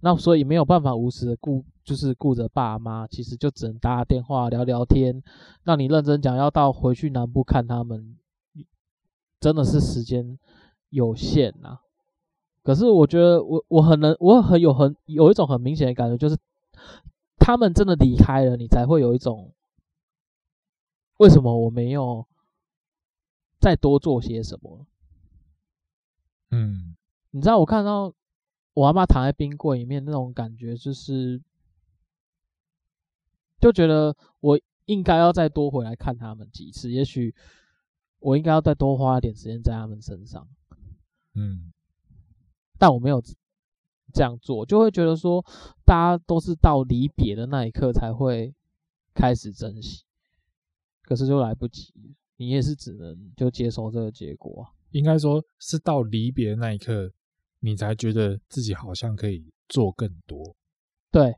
那所以没有办法无时的顾，就是顾着爸妈，其实就只能打打电话聊聊天。那你认真讲，要到回去南部看他们，真的是时间有限呐。可是我觉得我我很能，我很有很有一种很明显的感觉，就是他们真的离开了，你才会有一种。为什么我没有再多做些什么？嗯，你知道我看到我阿妈躺在冰柜里面那种感觉，就是就觉得我应该要再多回来看他们几次，也许我应该要再多花一点时间在他们身上。嗯，但我没有这样做，就会觉得说，大家都是到离别的那一刻才会开始珍惜。可是就来不及，你也是只能就接受这个结果。应该说是到离别的那一刻，你才觉得自己好像可以做更多。对，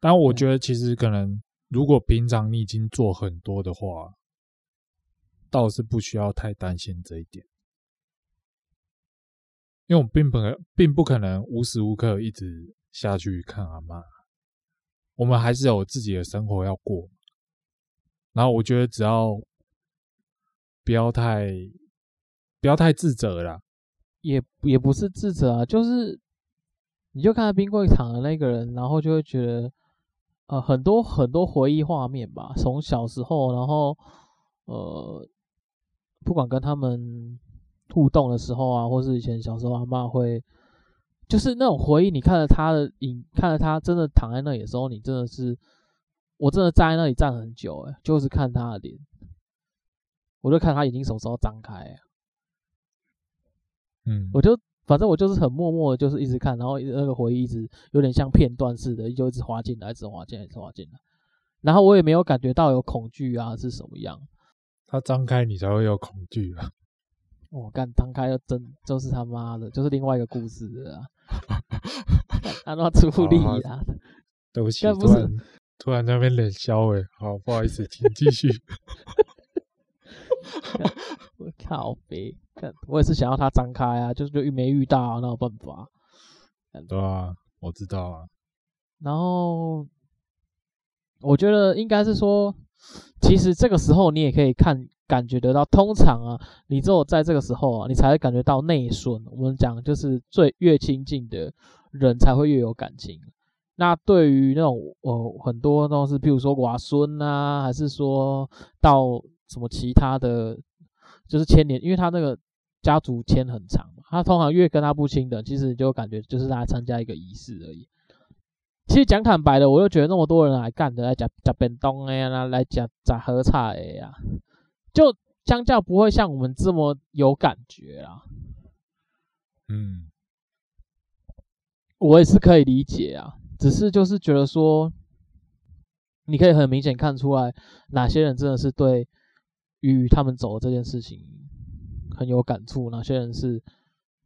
但我觉得其实可能，如果平常你已经做很多的话，倒是不需要太担心这一点，因为我们并不并不可能无时无刻一直下去看阿妈，我们还是有自己的生活要过。然后我觉得只要不要太不要太自责啦，也也不是自责啊，就是你就看到冰柜躺的那个人，然后就会觉得呃很多很多回忆画面吧，从小时候，然后呃不管跟他们互动的时候啊，或是以前小时候阿妈会，就是那种回忆，你看着他的影，看着他真的躺在那里的时候，你真的是。我真的站在那里站很久，哎，就是看他的脸，我就看他眼睛什么时候张开，嗯，我就反正我就是很默默的，就是一直看，然后那个回忆一直有点像片段似的，就一直滑进来，一直滑进来，一直滑进来，然后我也没有感觉到有恐惧啊，是什么样？他张开你才会有恐惧啊！我干张开又真就是他妈的，就是另外一个故事啊！他妈出力啊！对不起，不是。突然在那边冷笑诶，好，不好意思，请继续。我靠北，我也是想要他张开啊，就是就没遇到啊，那有办法。对啊，我知道啊。然后我觉得应该是说，其实这个时候你也可以看感觉得到，通常啊，你只有在这个时候啊，你才会感觉到内顺。我们讲就是最越亲近的人才会越有感情。那对于那种呃很多都是，譬如说外孙啊，还是说到什么其他的，就是牵连，因为他那个家族牵很长嘛，他通常越跟他不亲的，其实你就感觉就是来参加一个仪式而已。其实讲坦白的，我又觉得那么多人来干的，来讲讲便当的呀，来讲讲喝茶的呀，就相较不会像我们这么有感觉啊。嗯，我也是可以理解啊。只是就是觉得说，你可以很明显看出来哪些人真的是对于他们走的这件事情很有感触，哪些人是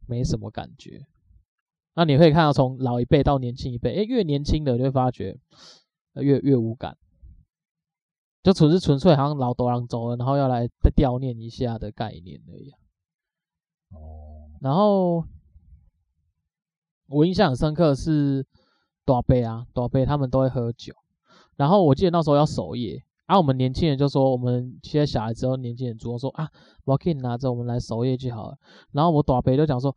没什么感觉。那你可以看到从老一辈到年轻一辈，诶，越年轻的就会发觉越越无感，就纯是纯粹好像老多人走了，然后要来再悼念一下的概念而已。哦，然后我印象很深刻的是大伯啊，大伯他们都会喝酒。然后我记得那时候要守夜，啊，我们年轻人就说，我们现在小孩子都年轻人主动说啊，我可以拿着我们来守夜就好了。然后我大伯就讲说，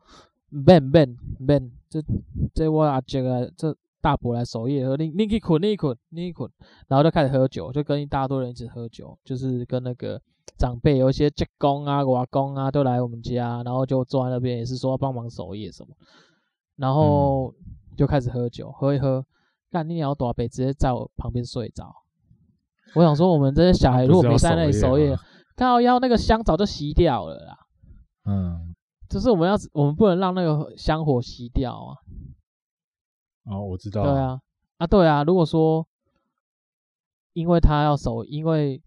免免免，这这我阿这个这。大伯来守夜，和你你去困，你去困，你去困，然后就开始喝酒，就跟一大堆人一起喝酒，就是跟那个长辈有一些职工啊、外公啊都来我们家，然后就坐在那边，也是说要帮忙守夜什么，然后就开始喝酒，喝一喝，干你鸟大伯直接在我旁边睡着。我想说，我们这些小孩如果没在那里守夜，刚好要那个香早就熄掉了啦。嗯，就是我们要，我们不能让那个香火熄掉啊。哦，我知道。对啊，啊对啊，如果说因为他要守，因为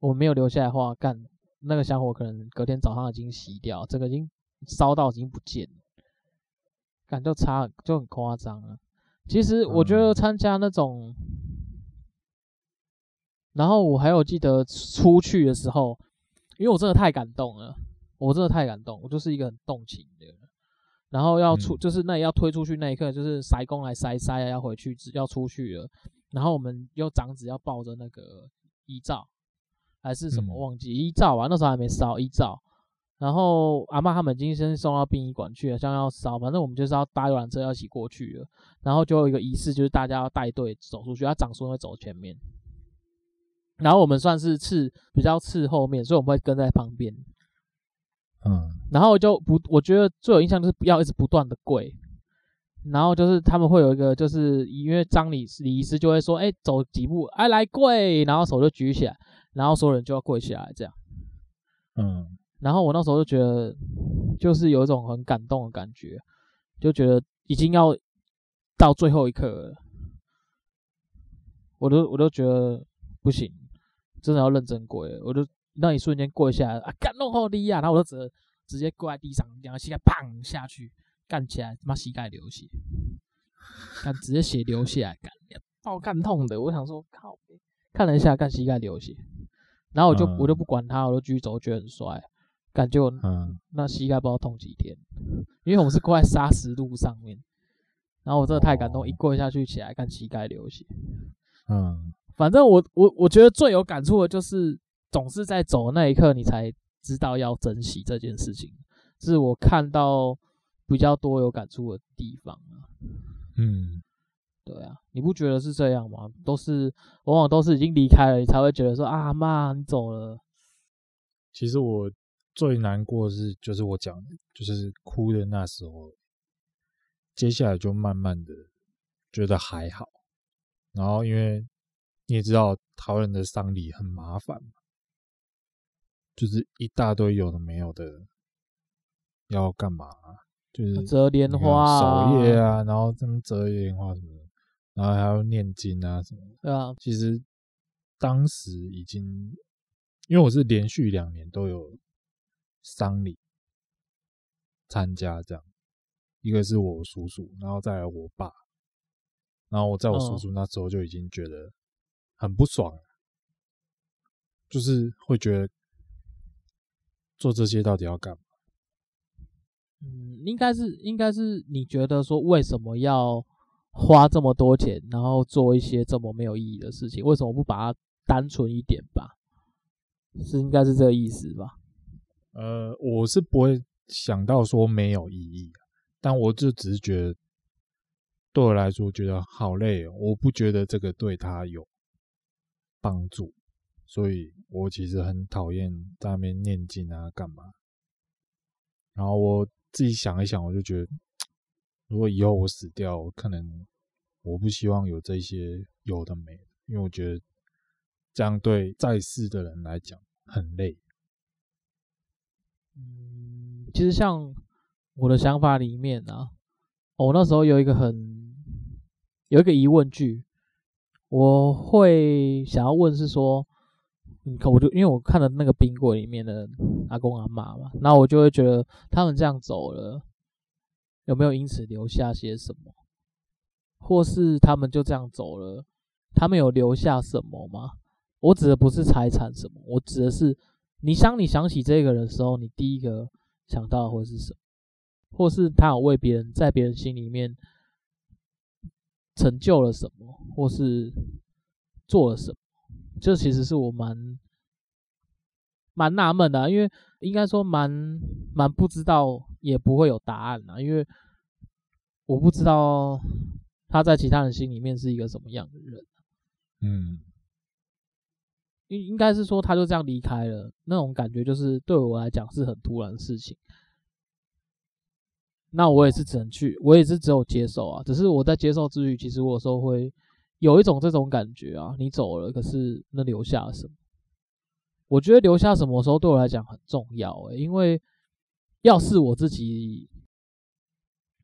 我没有留下来的话，干那个香火可能隔天早上已经熄掉，这个已经烧到已经不见了，感就差就很夸张了。其实我觉得参加那种，嗯、然后我还有记得出去的时候，因为我真的太感动了，我真的太感动，我就是一个很动情的人。然后要出，就是那要推出去那一刻，就是塞工来塞塞啊，要回去要出去了。然后我们又长子要抱着那个遗照，还是什么忘记遗照啊？那时候还没烧遗照。然后阿嬷他们已经先送到殡仪馆去了，像要烧，反正我们就是要搭游览车要一起过去了。然后就有一个仪式，就是大家要带队走出去，他长孙会走前面，然后我们算是次比较次后面，所以我们会跟在旁边。嗯，然后就不，我觉得最有印象就是不要一直不断的跪，然后就是他们会有一个，就是因为张礼礼仪师就会说，哎，走几步，哎，来跪，然后手就举起来，然后所有人就要跪下来，这样。嗯，然后我那时候就觉得，就是有一种很感动的感觉，就觉得已经要到最后一刻了，我都我都觉得不行，真的要认真跪，我就。那一瞬间跪下来啊，干弄好厉啊！然后我就直直接跪在地上，两个膝盖砰下去，干起来，他妈膝盖流血，干直接血流下来，干，把我干痛的。我想说，靠，看了一下，干膝盖流血，然后我就、嗯、我就不管他，我就继续走，觉得很帅，感觉我、嗯、那膝盖不知道痛几天，因为我们是跪在砂石路上面，然后我真的太感动，哦、一跪下去起来，干膝盖流血，嗯，反正我我我觉得最有感触的就是。总是在走的那一刻，你才知道要珍惜这件事情，是我看到比较多有感触的地方啊。嗯，对啊，你不觉得是这样吗？都是往往都是已经离开了，你才会觉得说啊妈，你走了。其实我最难过的是，就是我讲，就是哭的那时候，接下来就慢慢的觉得还好。然后因为你也知道，台湾人的丧礼很麻烦嘛。就是一大堆有的没有的，要干嘛？就是折莲花、守夜啊，然后这么折莲花什么的，然后还要念经啊什么的。对啊，其实当时已经，因为我是连续两年都有丧礼参加，这样一个是我叔叔，然后再来我爸，然后我在我叔叔那时候就已经觉得很不爽，就是会觉得。做这些到底要干嘛？嗯，应该是应该是你觉得说，为什么要花这么多钱，然后做一些这么没有意义的事情？为什么不把它单纯一点吧？是应该是这个意思吧？呃，我是不会想到说没有意义，但我就只是觉得对我来说觉得好累哦，我不觉得这个对他有帮助。所以我其实很讨厌在那边念经啊，干嘛？然后我自己想一想，我就觉得，如果以后我死掉，可能我不希望有这些有的没的，因为我觉得这样对在世的人来讲很累。嗯，其实像我的想法里面啊，我那时候有一个很有一个疑问句，我会想要问是说。你看，我就因为我看了那个冰柜里面的阿公阿嬷嘛，那我就会觉得他们这样走了，有没有因此留下些什么？或是他们就这样走了，他们有留下什么吗？我指的不是财产什么，我指的是你想你想起这个人的时候，你第一个想到的会是什么？或是他有为别人在别人心里面成就了什么，或是做了什么，这其实是我蛮蛮纳闷的啊，因为应该说蛮蛮不知道，也不会有答案啊，因为我不知道他在其他人心里面是一个什么样的人。嗯，应应该是说他就这样离开了，那种感觉就是对我来讲是很突然的事情。那我也是只能去，我也是只有接受啊。只是我在接受之余，其实我有时候会有一种这种感觉啊，你走了，可是那留下了什么？我觉得留下什么时候对我来讲很重要诶、因为要是我自己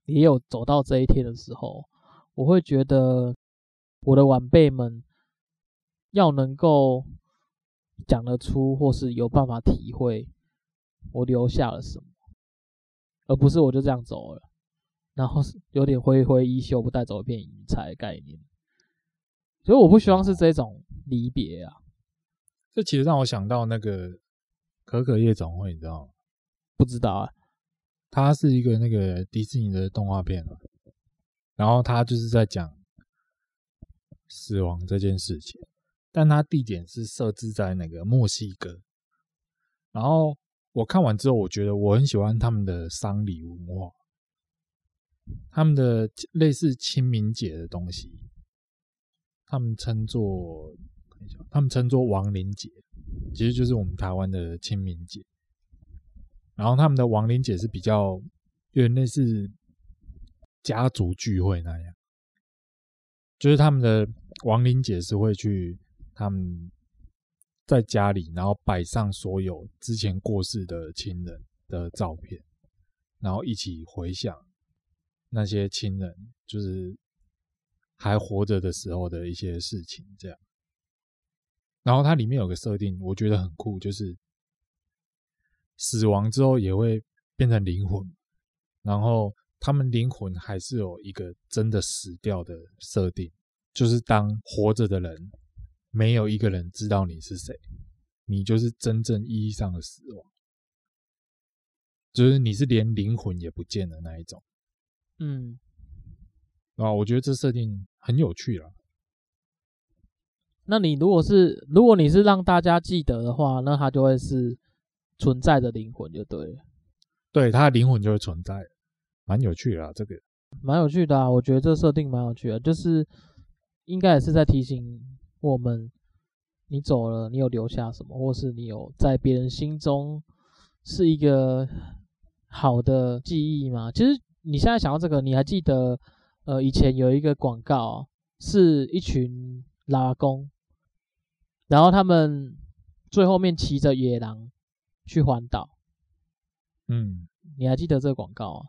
也有走到这一天的时候，我会觉得我的晚辈们要能够讲得出，或是有办法体会我留下了什么。而不是我就这样走了，然后是有点挥挥衣袖不带走一片云彩的概念，所以我不希望是这种离别啊。这其实让我想到那个可可夜总会，你知道吗？不知道啊，它是一个那个迪士尼的动画片嘛，然后它就是在讲死亡这件事情，但它地点是设置在那个墨西哥，然后。我看完之后，我觉得我很喜欢他们的丧礼文化，他们的类似清明节的东西，他们称作，他们称作亡灵节，其实就是我们台湾的清明节。然后他们的亡灵节是比较有点类似家族聚会那样，就是他们的亡灵节是会去他们。在家里，然后摆上所有之前过世的亲人的照片，然后一起回想那些亲人就是还活着的时候的一些事情，这样。然后它里面有个设定，我觉得很酷，就是死亡之后也会变成灵魂，然后他们灵魂还是有一个真的死掉的设定，就是当活着的人。没有一个人知道你是谁，你就是真正意义上的死亡，就是你是连灵魂也不见的那一种。嗯，啊，我觉得这设定很有趣啦。那你如果是如果你是让大家记得的话，那它就会是存在的灵魂，就对了。对，它的灵魂就会存在，蛮有趣的啊，这个蛮有趣的啊，我觉得这设定蛮有趣的，就是应该也是在提醒。我们，你走了，你有留下什么，或是你有在别人心中是一个好的记忆吗？其实你现在想到这个，你还记得，呃，以前有一个广告，是一群老阿公，然后他们最后面骑着野狼去环岛。嗯，你还记得这个广告啊？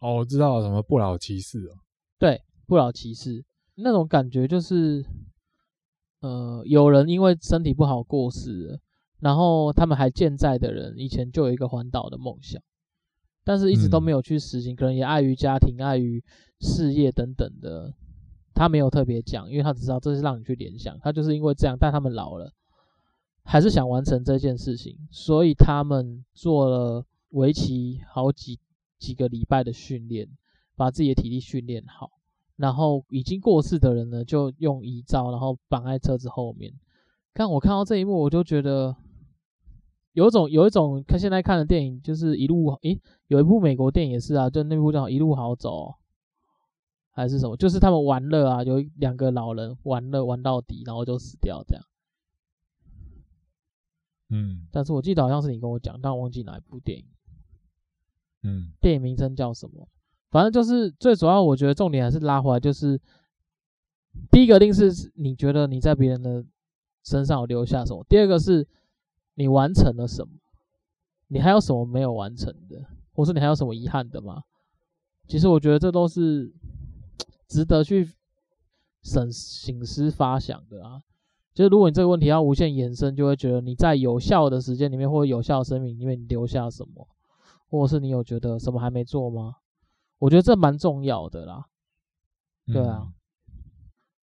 哦，我知道什么不老骑士哦。对，不老骑士那种感觉就是。呃，有人因为身体不好过世了，然后他们还健在的人，以前就有一个环岛的梦想，但是一直都没有去实行，嗯、可能也碍于家庭、碍于事业等等的，他没有特别讲，因为他只知道这是让你去联想，他就是因为这样，但他们老了，还是想完成这件事情，所以他们做了为期好几几个礼拜的训练，把自己的体力训练好。然后已经过世的人呢，就用遗照，然后绑在车子后面。看我看到这一幕，我就觉得有一种有一种看现在看的电影，就是一路诶，有一部美国电影也是啊，就那部叫《一路好走》，还是什么？就是他们玩乐啊，有两个老人玩乐玩到底，然后就死掉这样。嗯，但是我记得好像是你跟我讲，但我忘记哪一部电影。嗯，电影名称叫什么？反正就是最主要，我觉得重点还是拉回来，就是第一个定是你觉得你在别人的身上有留下什么，第二个是你完成了什么，你还有什么没有完成的，或是你还有什么遗憾的吗？其实我觉得这都是 值得去审省思发想的啊。就是如果你这个问题要无限延伸，就会觉得你在有效的时间里面或者有效的生命里面留下什么，或者是你有觉得什么还没做吗？我觉得这蛮重要的啦，对啊，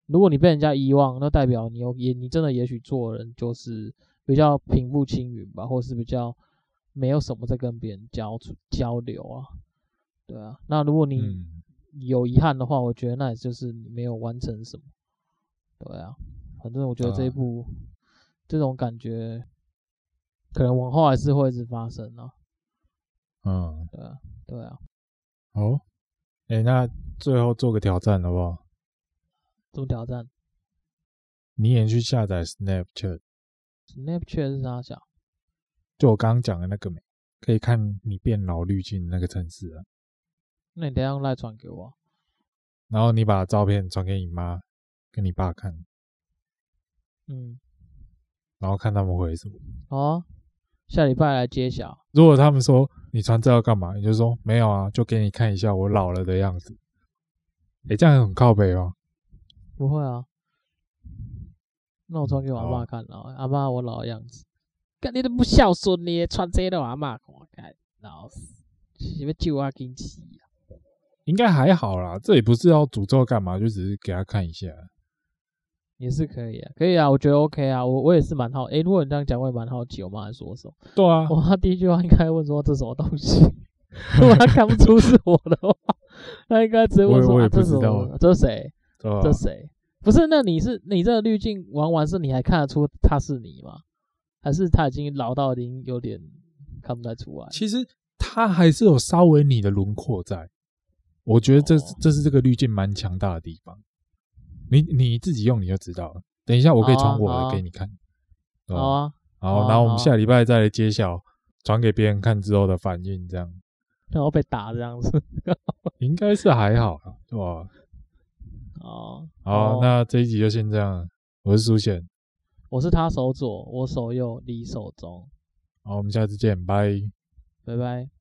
如果你被人家遗忘，那代表你有也你真的也许做人就是比较平步青云吧，或是比较没有什么在跟别人交交流啊。对啊，那如果你有遗憾的话，我觉得那也就是你没有完成什么。对啊，反正我觉得这一部、啊、这种感觉，可能往后还是会一直发生啊。嗯，对啊，对啊。哦，哎、欸，那最后做个挑战好不好？做挑战？你也去下载 Snapchat。Snapchat 是啥讲？就我刚刚讲的那个没，可以看你变老滤镜那个城市啊。那你等下用赖传给我。然后你把照片传给你妈跟你爸看。嗯。然后看他们回什么。哦。下礼拜来揭晓。如果他们说你传这要干嘛，你就说没有啊，就给你看一下我老了的样子。诶，这样很靠北哦。不会啊。那我传给我阿妈看，然后阿妈我老样子。看你都不孝顺，你传这个阿妈看，老死，是要救我经济啊？应该还好啦，这也不是要诅咒干嘛，就只是给他看一下。也是可以啊，可以啊，我觉得 OK 啊，我我也是蛮好。诶、欸，如果你这样讲，我也蛮好奇，我妈在说什么？对啊，我妈第一句话应该问说这什么东西？如果她看不出是我的话，她应该直接问说：“啊、这是什么？这是谁？这是谁？”不是，那你是你这个滤镜玩完是，你还看得出他是你吗？还是他已经老到已经有点看不太出来？其实他还是有稍微你的轮廓在。我觉得这这是这个滤镜蛮强大的地方。你你自己用你就知道了。等一下我可以传我的给你看。好啊。好，然后我们下礼拜再来揭晓，传给别人看之后的反应，这样。然后被打这样子。应该是还好，对吧？哦。好，那这一集就先这样。我是苏贤，我是他手左，我手右，你手中。好，我们下次见，拜。拜拜。